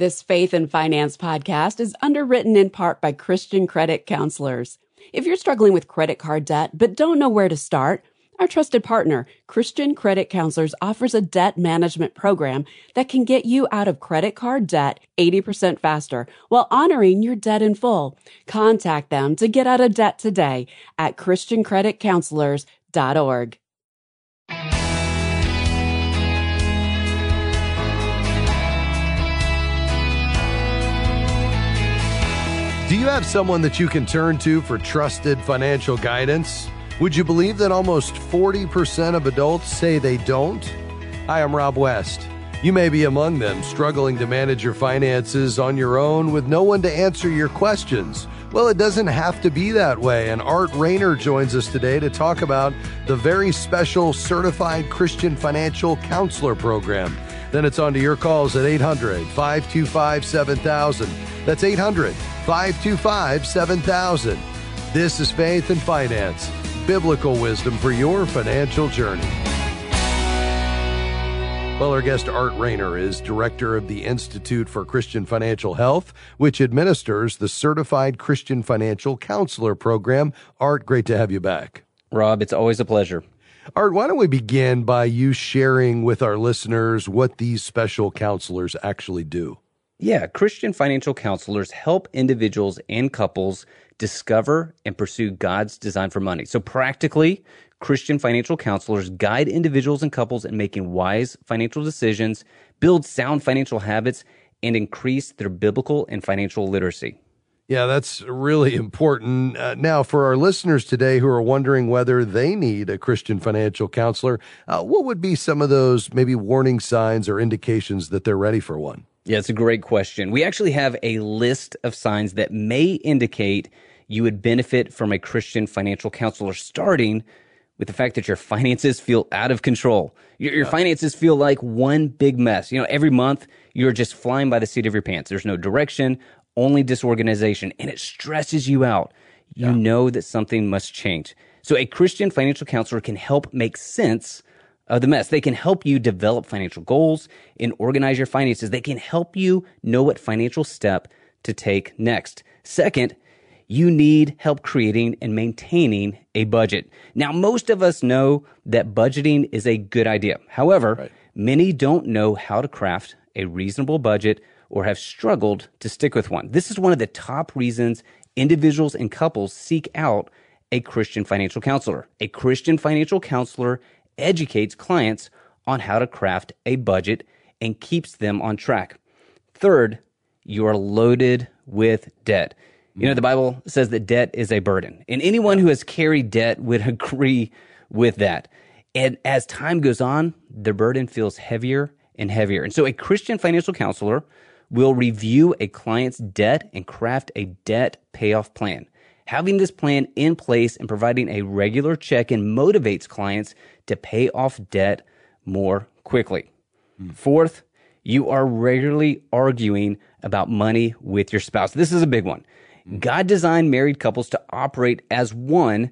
This Faith and Finance podcast is underwritten in part by Christian Credit Counselors. If you're struggling with credit card debt but don't know where to start, our trusted partner, Christian Credit Counselors, offers a debt management program that can get you out of credit card debt 80% faster while honoring your debt in full. Contact them to get out of debt today at ChristianCreditCounselors.org. Do you have someone that you can turn to for trusted financial guidance? Would you believe that almost 40% of adults say they don't? Hi, I'm Rob West. You may be among them, struggling to manage your finances on your own with no one to answer your questions. Well, it doesn't have to be that way, and Art Rainer joins us today to talk about the very special Certified Christian Financial Counselor Program. Then it's on to your calls at 800 525 7000. That's 800 525 7000. This is Faith and Finance, biblical wisdom for your financial journey. Well, our guest Art Rainer is director of the Institute for Christian Financial Health, which administers the Certified Christian Financial Counselor Program. Art, great to have you back. Rob, it's always a pleasure. Art, why don't we begin by you sharing with our listeners what these special counselors actually do? Yeah, Christian financial counselors help individuals and couples discover and pursue God's design for money. So, practically, Christian financial counselors guide individuals and couples in making wise financial decisions, build sound financial habits, and increase their biblical and financial literacy. Yeah, that's really important. Uh, now, for our listeners today who are wondering whether they need a Christian financial counselor, uh, what would be some of those maybe warning signs or indications that they're ready for one? Yeah, it's a great question. We actually have a list of signs that may indicate you would benefit from a Christian financial counselor, starting with the fact that your finances feel out of control. Your, your yeah. finances feel like one big mess. You know, every month you're just flying by the seat of your pants. There's no direction, only disorganization, and it stresses you out. You yeah. know that something must change. So a Christian financial counselor can help make sense of the mess. They can help you develop financial goals and organize your finances. They can help you know what financial step to take next. Second, you need help creating and maintaining a budget. Now, most of us know that budgeting is a good idea. However, right. many don't know how to craft a reasonable budget or have struggled to stick with one. This is one of the top reasons individuals and couples seek out a Christian financial counselor. A Christian financial counselor educates clients on how to craft a budget and keeps them on track. Third, you are loaded with debt. You know, the Bible says that debt is a burden, and anyone who has carried debt would agree with that. And as time goes on, the burden feels heavier and heavier. And so, a Christian financial counselor will review a client's debt and craft a debt payoff plan. Having this plan in place and providing a regular check in motivates clients to pay off debt more quickly. Mm. Fourth, you are regularly arguing about money with your spouse. This is a big one. God designed married couples to operate as one,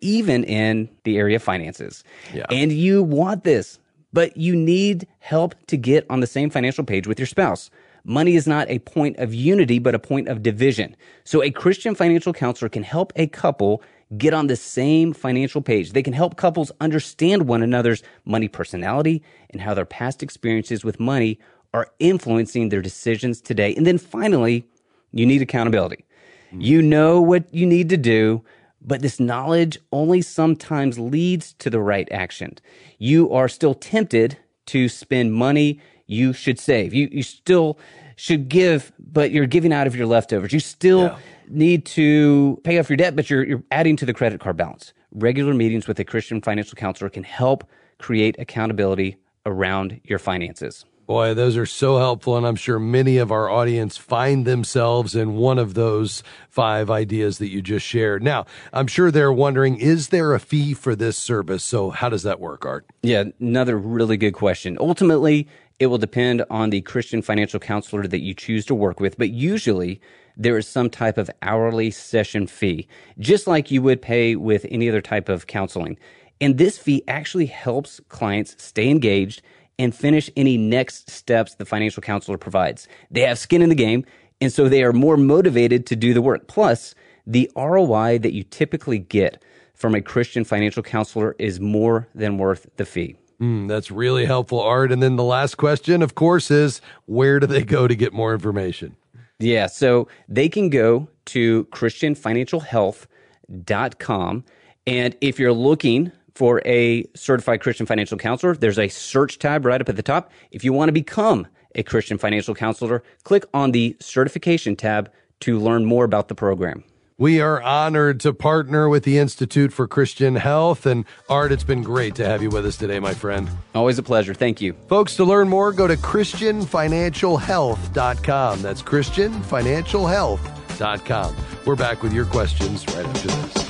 even in the area of finances. Yeah. And you want this, but you need help to get on the same financial page with your spouse. Money is not a point of unity, but a point of division. So a Christian financial counselor can help a couple get on the same financial page. They can help couples understand one another's money personality and how their past experiences with money are influencing their decisions today. And then finally, you need accountability. Mm-hmm. You know what you need to do, but this knowledge only sometimes leads to the right action. You are still tempted to spend money you should save. You, you still should give, but you're giving out of your leftovers. You still yeah. need to pay off your debt, but you're, you're adding to the credit card balance. Regular meetings with a Christian financial counselor can help create accountability around your finances. Boy, those are so helpful. And I'm sure many of our audience find themselves in one of those five ideas that you just shared. Now, I'm sure they're wondering, is there a fee for this service? So how does that work, Art? Yeah, another really good question. Ultimately, it will depend on the Christian financial counselor that you choose to work with, but usually there is some type of hourly session fee, just like you would pay with any other type of counseling. And this fee actually helps clients stay engaged and finish any next steps the financial counselor provides. They have skin in the game, and so they are more motivated to do the work. Plus, the ROI that you typically get from a Christian financial counselor is more than worth the fee. Mm, that's really helpful, Art. And then the last question, of course, is where do they go to get more information? Yeah, so they can go to christianfinancialhealth.com. And if you're looking for a certified Christian financial counselor, there's a search tab right up at the top. If you want to become a Christian financial counselor, click on the certification tab to learn more about the program. We are honored to partner with the Institute for Christian Health. And Art, it's been great to have you with us today, my friend. Always a pleasure. Thank you. Folks, to learn more, go to ChristianFinancialHealth.com. That's ChristianFinancialHealth.com. We're back with your questions right after this.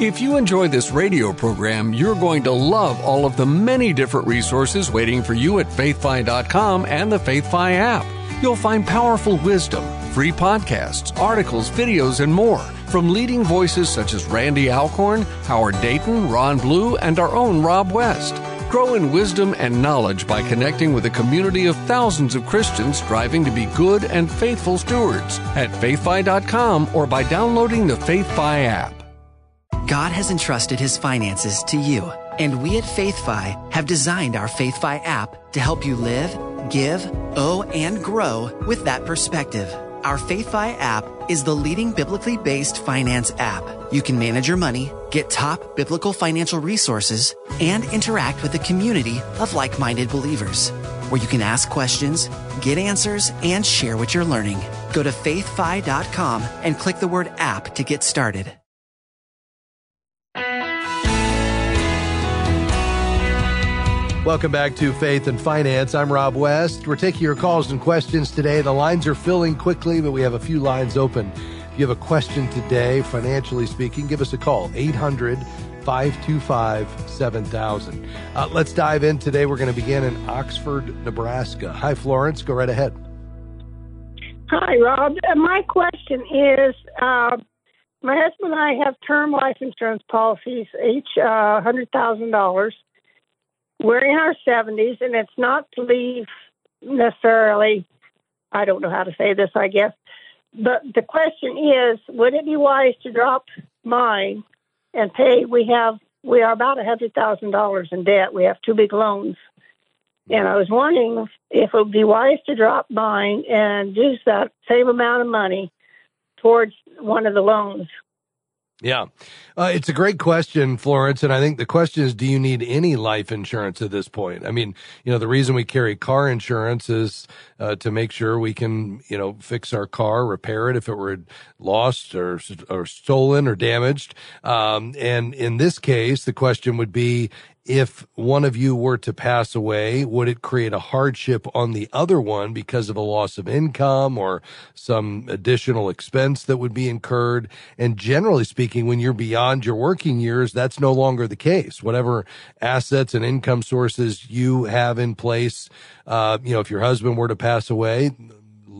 If you enjoy this radio program, you're going to love all of the many different resources waiting for you at faithfi.com and the FaithFi app. You'll find powerful wisdom free podcasts, articles, videos, and more from leading voices such as Randy Alcorn, Howard Dayton, Ron Blue, and our own Rob West. Grow in wisdom and knowledge by connecting with a community of thousands of Christians striving to be good and faithful stewards at faithfi.com or by downloading the FaithFi app. God has entrusted his finances to you, and we at FaithFi have designed our FaithFi app to help you live, give, owe, and grow with that perspective. Our FaithFi app is the leading biblically based finance app. You can manage your money, get top biblical financial resources, and interact with a community of like minded believers where you can ask questions, get answers, and share what you're learning. Go to faithfi.com and click the word app to get started. Welcome back to Faith and Finance. I'm Rob West. We're taking your calls and questions today. The lines are filling quickly, but we have a few lines open. If you have a question today, financially speaking, give us a call 800 525 7000. Uh, let's dive in today. We're going to begin in Oxford, Nebraska. Hi, Florence. Go right ahead. Hi, Rob. Uh, my question is uh, my husband and I have term life insurance policies, each uh, $100,000 we're in our 70s, and it's not to leave necessarily, I don't know how to say this, I guess. But the question is, would it be wise to drop mine and pay? We have we are about a hundred thousand dollars in debt. We have two big loans, and I was wondering if it would be wise to drop mine and use that same amount of money towards one of the loans. Yeah. Uh, it's a great question, Florence. And I think the question is, do you need any life insurance at this point? I mean, you know, the reason we carry car insurance is uh, to make sure we can, you know, fix our car, repair it if it were lost or, or stolen or damaged. Um, and in this case, the question would be, if one of you were to pass away, would it create a hardship on the other one because of a loss of income or some additional expense that would be incurred? And generally speaking, when you're beyond your working years, that's no longer the case. Whatever assets and income sources you have in place, uh, you know, if your husband were to pass away,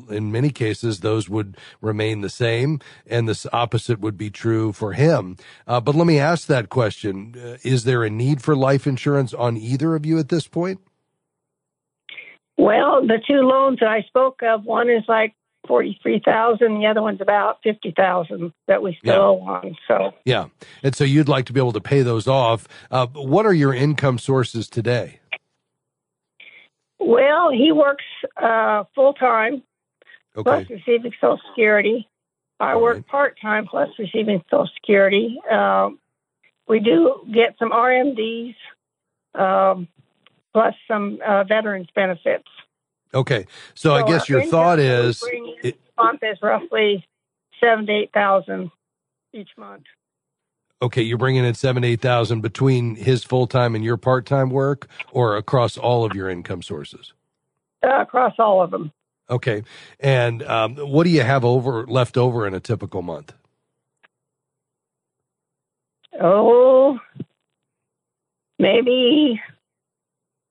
in many cases, those would remain the same, and the opposite would be true for him. Uh, but let me ask that question: uh, Is there a need for life insurance on either of you at this point? Well, the two loans that I spoke of, one is like forty-three thousand. The other one's about fifty thousand that we still yeah. owe on. So yeah, and so you'd like to be able to pay those off. Uh, what are your income sources today? Well, he works uh, full time, okay. plus receiving Social Security. I All work right. part time plus receiving Social Security. Um, we do get some RMDs um, plus some uh, veterans benefits. Okay, so, so I guess your thought is it, month is roughly seven to eight thousand each month. Okay, you're bringing in seven eight thousand between his full time and your part time work, or across all of your income sources. Uh, across all of them. Okay. And um, what do you have over left over in a typical month? Oh, maybe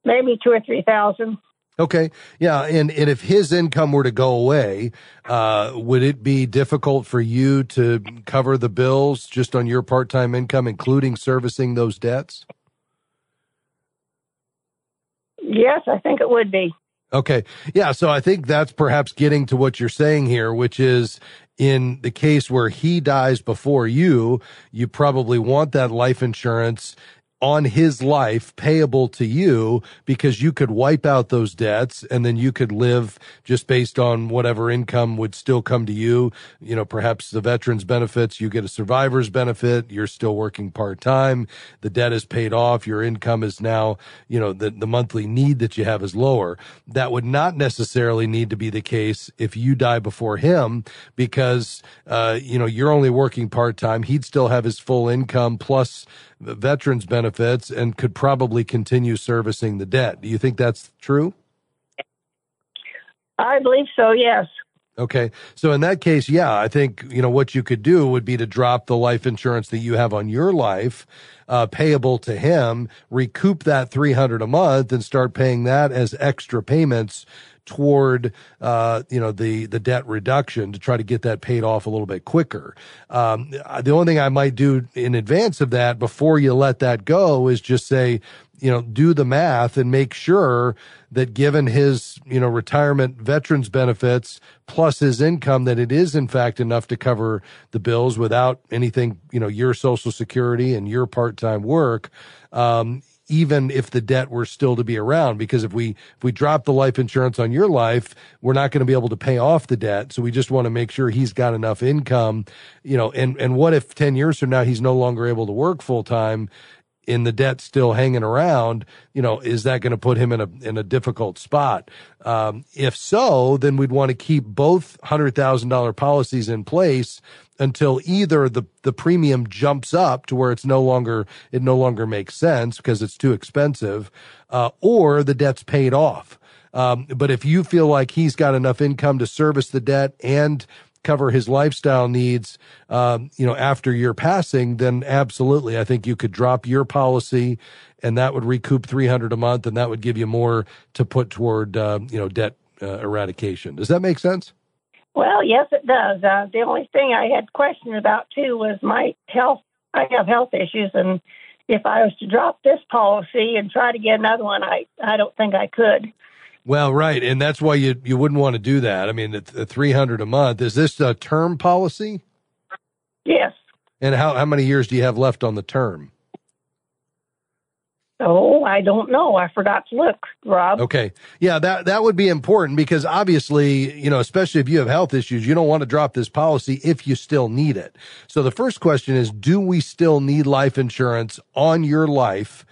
maybe two or three thousand. Okay, yeah, and and if his income were to go away, uh, would it be difficult for you to cover the bills just on your part time income, including servicing those debts? Yes, I think it would be. Okay. Yeah. So I think that's perhaps getting to what you're saying here, which is in the case where he dies before you, you probably want that life insurance on his life payable to you because you could wipe out those debts and then you could live just based on whatever income would still come to you. You know, perhaps the veterans benefits, you get a survivor's benefit. You're still working part time. The debt is paid off. Your income is now, you know, the, the monthly need that you have is lower. That would not necessarily need to be the case if you die before him because, uh, you know, you're only working part time. He'd still have his full income plus veterans benefits and could probably continue servicing the debt. Do you think that's true? I believe so, yes. Okay. So in that case, yeah, I think, you know, what you could do would be to drop the life insurance that you have on your life, uh, payable to him, recoup that 300 a month and start paying that as extra payments toward uh, you know the the debt reduction to try to get that paid off a little bit quicker. Um, the only thing I might do in advance of that before you let that go is just say you know do the math and make sure that given his you know retirement veterans benefits plus his income that it is in fact enough to cover the bills without anything you know your social security and your part-time work um, even if the debt were still to be around because if we if we drop the life insurance on your life we're not going to be able to pay off the debt. So we just want to make sure he's got enough income you know and and what if 10 years from now he's no longer able to work full time in the debt still hanging around, you know, is that going to put him in a in a difficult spot? Um, if so, then we'd want to keep both hundred thousand dollar policies in place until either the the premium jumps up to where it's no longer it no longer makes sense because it's too expensive, uh, or the debt's paid off. Um, but if you feel like he's got enough income to service the debt and cover his lifestyle needs, um, you know, after your passing, then absolutely, I think you could drop your policy, and that would recoup three hundred a month, and that would give you more to put toward, uh, you know, debt uh, eradication. Does that make sense? Well, yes, it does. Uh, the only thing I had questions about too was my health. I have health issues, and if I was to drop this policy and try to get another one, I I don't think I could. Well, right, and that's why you you wouldn't want to do that. I mean, the, uh, the three hundred a month is this a term policy? Yes. And how how many years do you have left on the term? Oh, I don't know. I forgot to look, Rob. Okay. Yeah, that that would be important because obviously, you know, especially if you have health issues, you don't want to drop this policy if you still need it. So the first question is, do we still need life insurance on your life?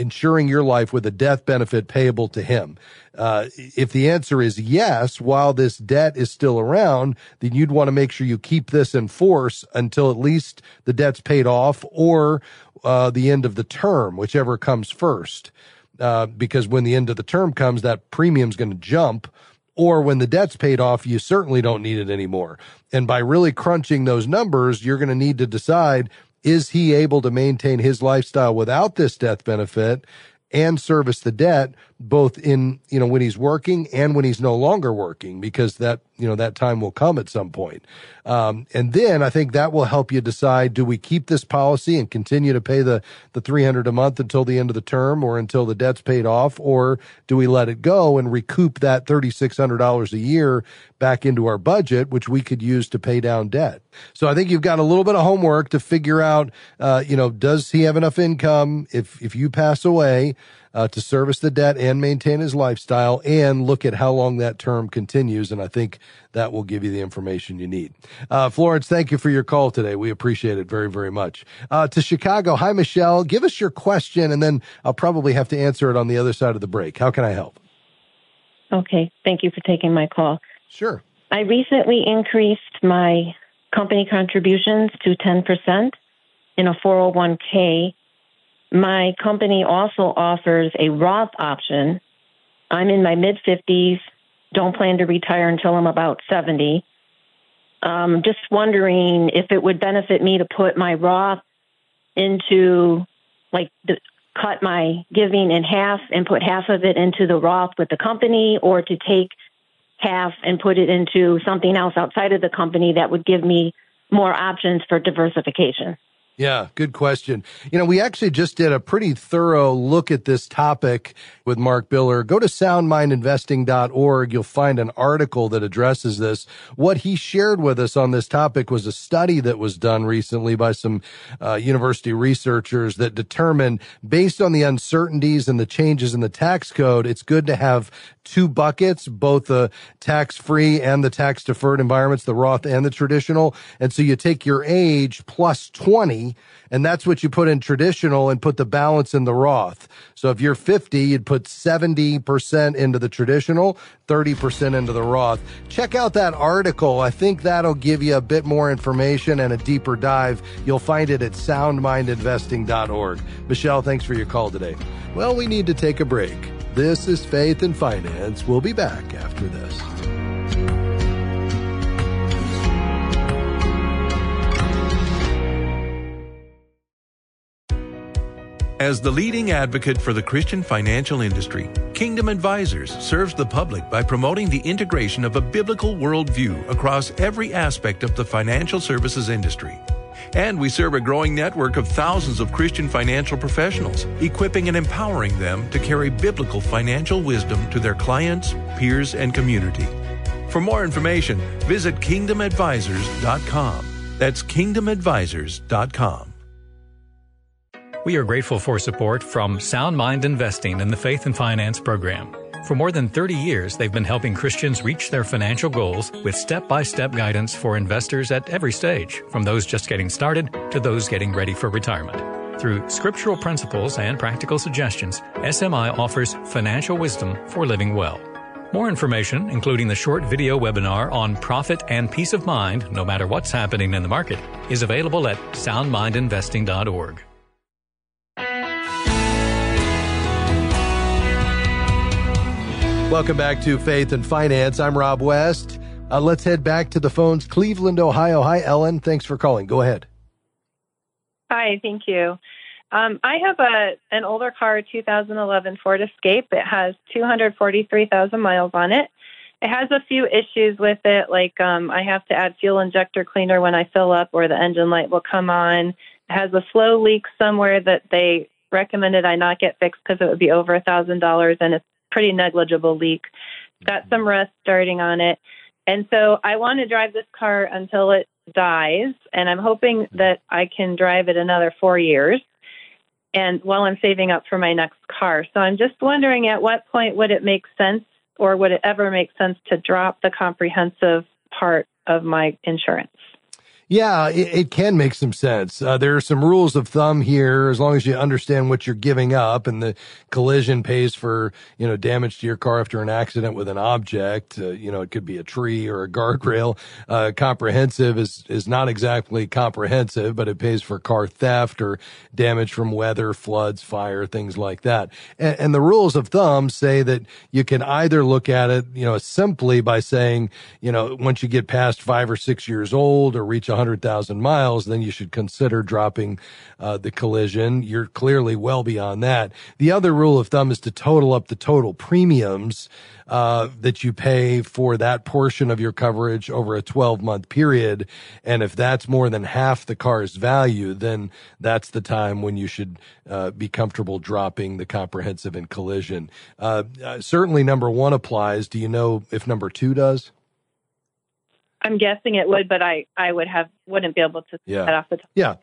Insuring your life with a death benefit payable to him? Uh, if the answer is yes, while this debt is still around, then you'd want to make sure you keep this in force until at least the debt's paid off or uh, the end of the term, whichever comes first. Uh, because when the end of the term comes, that premium's going to jump. Or when the debt's paid off, you certainly don't need it anymore. And by really crunching those numbers, you're going to need to decide is he able to maintain his lifestyle without this death benefit and service the debt both in you know when he's working and when he's no longer working because that you know that time will come at some point. Um, and then i think that will help you decide do we keep this policy and continue to pay the the 300 a month until the end of the term or until the debt's paid off? Or do we let it go and recoup that $3600 a year back into our budget which we could use to pay down debt? So i think you've got a little bit of homework to figure out uh, you know does he have enough income? If if you pass away uh, to service the debt and maintain his lifestyle and look at how long that term continues. And I think that will give you the information you need. Uh, Florence, thank you for your call today. We appreciate it very, very much. Uh, to Chicago. Hi, Michelle. Give us your question and then I'll probably have to answer it on the other side of the break. How can I help? Okay. Thank you for taking my call. Sure. I recently increased my company contributions to 10% in a 401k my company also offers a Roth option. I'm in my mid 50s, don't plan to retire until I'm about 70. Um, just wondering if it would benefit me to put my Roth into, like, the, cut my giving in half and put half of it into the Roth with the company, or to take half and put it into something else outside of the company that would give me more options for diversification. Yeah, good question. You know, we actually just did a pretty thorough look at this topic with Mark Biller. Go to soundmindinvesting.org. You'll find an article that addresses this. What he shared with us on this topic was a study that was done recently by some uh, university researchers that determined based on the uncertainties and the changes in the tax code, it's good to have two buckets, both the tax free and the tax deferred environments, the Roth and the traditional. And so you take your age plus 20 and that's what you put in traditional and put the balance in the Roth. So if you're 50, you'd put 70% into the traditional, 30% into the Roth. Check out that article. I think that'll give you a bit more information and a deeper dive. You'll find it at soundmindinvesting.org. Michelle, thanks for your call today. Well, we need to take a break. This is Faith and Finance. We'll be back after this. As the leading advocate for the Christian financial industry, Kingdom Advisors serves the public by promoting the integration of a biblical worldview across every aspect of the financial services industry. And we serve a growing network of thousands of Christian financial professionals, equipping and empowering them to carry biblical financial wisdom to their clients, peers, and community. For more information, visit kingdomadvisors.com. That's kingdomadvisors.com. We are grateful for support from Sound Mind Investing in the Faith and Finance program. For more than 30 years, they've been helping Christians reach their financial goals with step by step guidance for investors at every stage, from those just getting started to those getting ready for retirement. Through scriptural principles and practical suggestions, SMI offers financial wisdom for living well. More information, including the short video webinar on profit and peace of mind, no matter what's happening in the market, is available at soundmindinvesting.org. Welcome back to Faith and Finance. I'm Rob West. Uh, let's head back to the phones. Cleveland, Ohio. Hi, Ellen. Thanks for calling. Go ahead. Hi, thank you. Um, I have a an older car, 2011 Ford Escape. It has 243,000 miles on it. It has a few issues with it, like um, I have to add fuel injector cleaner when I fill up, or the engine light will come on. It has a slow leak somewhere that they recommended I not get fixed because it would be over a thousand dollars, and it's pretty negligible leak. Got some rust starting on it. And so I want to drive this car until it dies, and I'm hoping that I can drive it another four years. And while I'm saving up for my next car. So I'm just wondering at what point would it make sense or would it ever make sense to drop the comprehensive part of my insurance? Yeah, it, it, can make some sense. Uh, there are some rules of thumb here, as long as you understand what you're giving up, and the collision pays for you know damage to your car after an accident with an object. Uh, you know, it could be a tree or a guardrail. Uh, comprehensive is is not exactly comprehensive, but it pays for car theft or damage from weather, floods, fire, things like that. And, and the rules of thumb say that you can either look at it, you know, simply by saying, you know, once you get past five or six years old or reach a 100,000 miles, then you should consider dropping uh, the collision. You're clearly well beyond that. The other rule of thumb is to total up the total premiums uh, that you pay for that portion of your coverage over a 12 month period. And if that's more than half the car's value, then that's the time when you should uh, be comfortable dropping the comprehensive and collision. Uh, uh certainly, number one applies. Do you know if number two does? I'm guessing it would, but I I would have wouldn't be able to yeah. off the top yeah.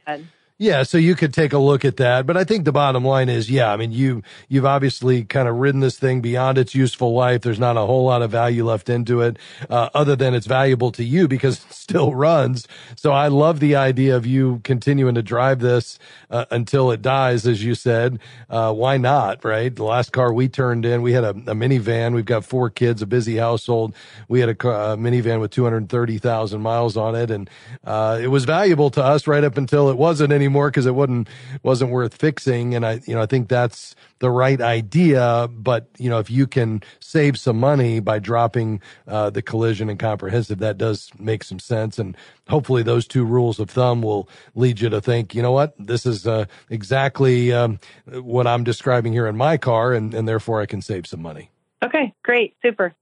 Yeah, so you could take a look at that, but I think the bottom line is, yeah, I mean, you you've obviously kind of ridden this thing beyond its useful life. There's not a whole lot of value left into it, uh, other than it's valuable to you because it still runs. So I love the idea of you continuing to drive this uh, until it dies, as you said. Uh, why not? Right? The last car we turned in, we had a, a minivan. We've got four kids, a busy household. We had a, car, a minivan with 230,000 miles on it, and uh, it was valuable to us right up until it wasn't anymore anymore because it wasn't wasn't worth fixing. And I, you know, I think that's the right idea. But you know, if you can save some money by dropping uh, the collision and comprehensive, that does make some sense. And hopefully, those two rules of thumb will lead you to think, you know what, this is uh, exactly um, what I'm describing here in my car, and, and therefore I can save some money. Okay, great, super.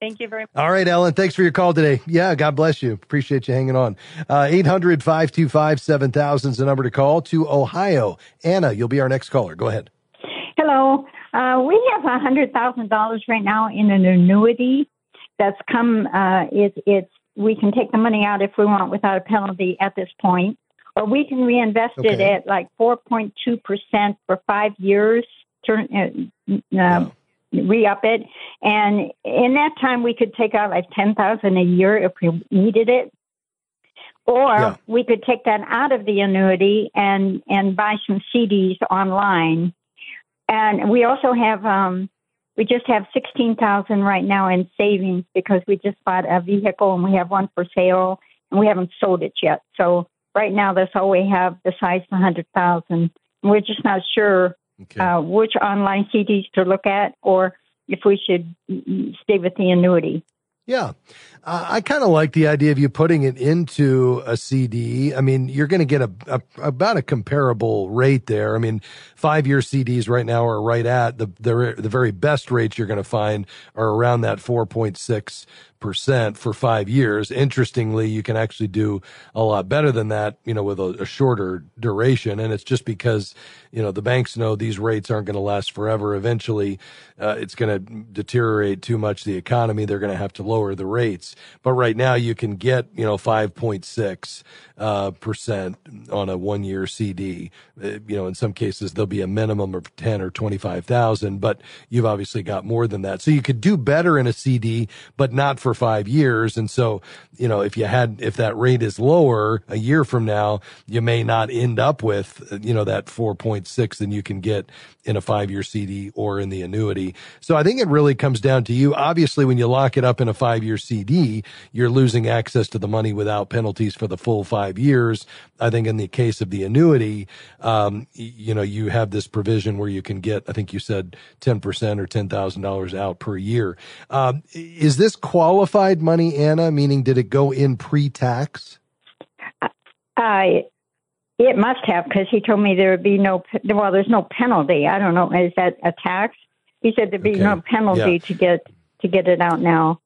Thank you very much. All right, Ellen. Thanks for your call today. Yeah, God bless you. Appreciate you hanging on. Uh, 800 525 7000 is the number to call to Ohio. Anna, you'll be our next caller. Go ahead. Hello. Uh, we have a hundred thousand dollars right now in an annuity that's come. Uh, it, it's we can take the money out if we want without a penalty at this point, or we can reinvest okay. it at like four point two percent for five years. Turn uh, uh re up it, and in that time we could take out like ten thousand a year if we needed it. Or yeah. we could take that out of the annuity and and buy some CDs online and we also have, um, we just have 16,000 right now in savings because we just bought a vehicle and we have one for sale and we haven't sold it yet. So right now that's all we have besides the 100,000. We're just not sure okay. uh, which online CDs to look at or if we should stay with the annuity. Yeah. I kind of like the idea of you putting it into a CD. I mean, you're going to get a, a, about a comparable rate there. I mean, five year CDs right now are right at the, the, the very best rates you're going to find are around that 4.6 percent for five years. Interestingly, you can actually do a lot better than that, you know, with a, a shorter duration. And it's just because, you know, the banks know these rates aren't going to last forever. Eventually, uh, it's going to deteriorate too much the economy. They're going to have to lower the rates. But right now, you can get, you know, 5.6 uh, percent on a one year CD. Uh, you know, in some cases, there'll be a minimum of 10 or 25,000, but you've obviously got more than that. So you could do better in a CD, but not for five years. And so, you know, if you had, if that rate is lower a year from now, you may not end up with, you know, that 4.6 than you can get in a five year CD or in the annuity. So I think it really comes down to you. Obviously, when you lock it up in a five year CD, you're losing access to the money without penalties for the full five years. I think in the case of the annuity, um, you know, you have this provision where you can get, I think you said 10% or $10,000 out per year. Um, is this qualified money, Anna? Meaning, did it go in pre tax? Uh, it must have because he told me there would be no, well, there's no penalty. I don't know. Is that a tax? He said there'd be okay. no penalty yeah. to get to get it out now.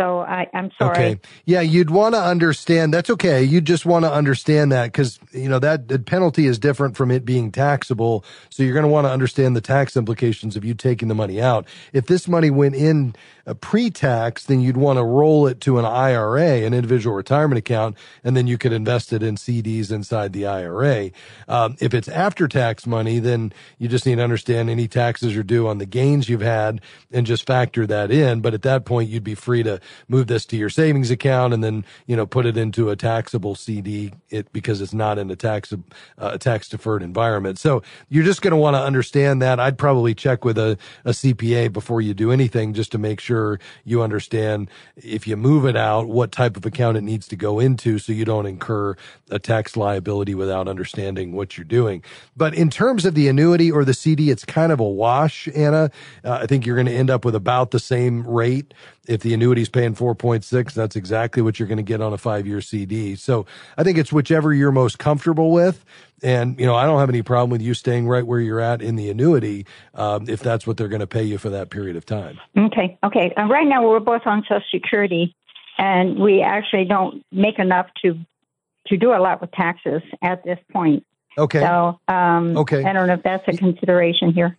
So I, am sorry. Okay. Yeah, you'd want to understand. That's okay. You just want to understand that because you know that penalty is different from it being taxable. So you're going to want to understand the tax implications of you taking the money out. If this money went in a pre-tax, then you'd want to roll it to an IRA, an individual retirement account, and then you could invest it in CDs inside the IRA. Um, if it's after-tax money, then you just need to understand any taxes are due on the gains you've had and just factor that in. But at that point, you'd be free to move this to your savings account and then, you know, put it into a taxable CD it, because it's not in a tax, uh, tax deferred environment. So you're just going to want to understand that. I'd probably check with a, a CPA before you do anything just to make sure you understand if you move it out, what type of account it needs to go into so you don't incur a tax liability without understanding what you're doing. But in terms of the annuity or the CD, it's kind of a wash, Anna. Uh, I think you're going to end up with about the same rate if the annuity's paying 4.6, that's exactly what you're going to get on a five year CD. So I think it's whichever you're most comfortable with. And, you know, I don't have any problem with you staying right where you're at in the annuity, um, if that's what they're going to pay you for that period of time. Okay. Okay. Uh, right now we're both on Social Security and we actually don't make enough to, to do a lot with taxes at this point. Okay. So, um, okay. I don't know if that's a consideration here.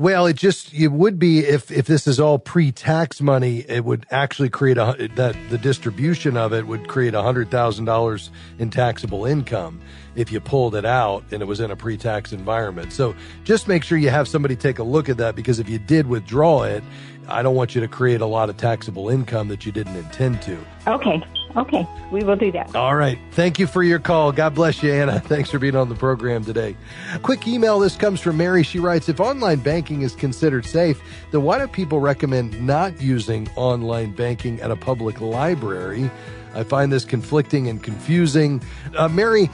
Well, it just it would be if if this is all pre-tax money, it would actually create a that the distribution of it would create a hundred thousand dollars in taxable income if you pulled it out and it was in a pre-tax environment. So just make sure you have somebody take a look at that because if you did withdraw it, I don't want you to create a lot of taxable income that you didn't intend to. Okay. Okay, we will do that. All right. Thank you for your call. God bless you, Anna. Thanks for being on the program today. Quick email. This comes from Mary. She writes If online banking is considered safe, then why do people recommend not using online banking at a public library? I find this conflicting and confusing. Uh, Mary,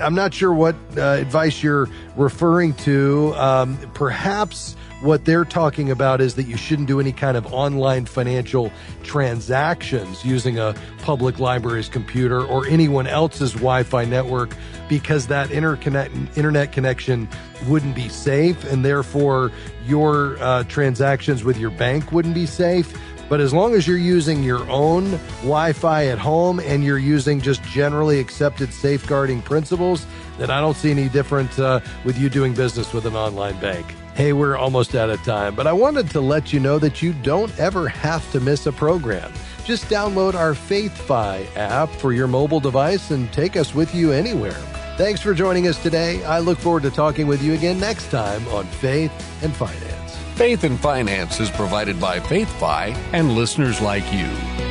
I'm not sure what uh, advice you're referring to. Um, perhaps what they're talking about is that you shouldn't do any kind of online financial transactions using a public library's computer or anyone else's Wi-Fi network because that interconnect, internet connection wouldn't be safe and therefore your uh, transactions with your bank wouldn't be safe. But as long as you're using your own Wi Fi at home and you're using just generally accepted safeguarding principles, then I don't see any difference uh, with you doing business with an online bank. Hey, we're almost out of time, but I wanted to let you know that you don't ever have to miss a program. Just download our FaithFi app for your mobile device and take us with you anywhere. Thanks for joining us today. I look forward to talking with you again next time on Faith and Finance. Faith and Finance is provided by FaithFi and listeners like you.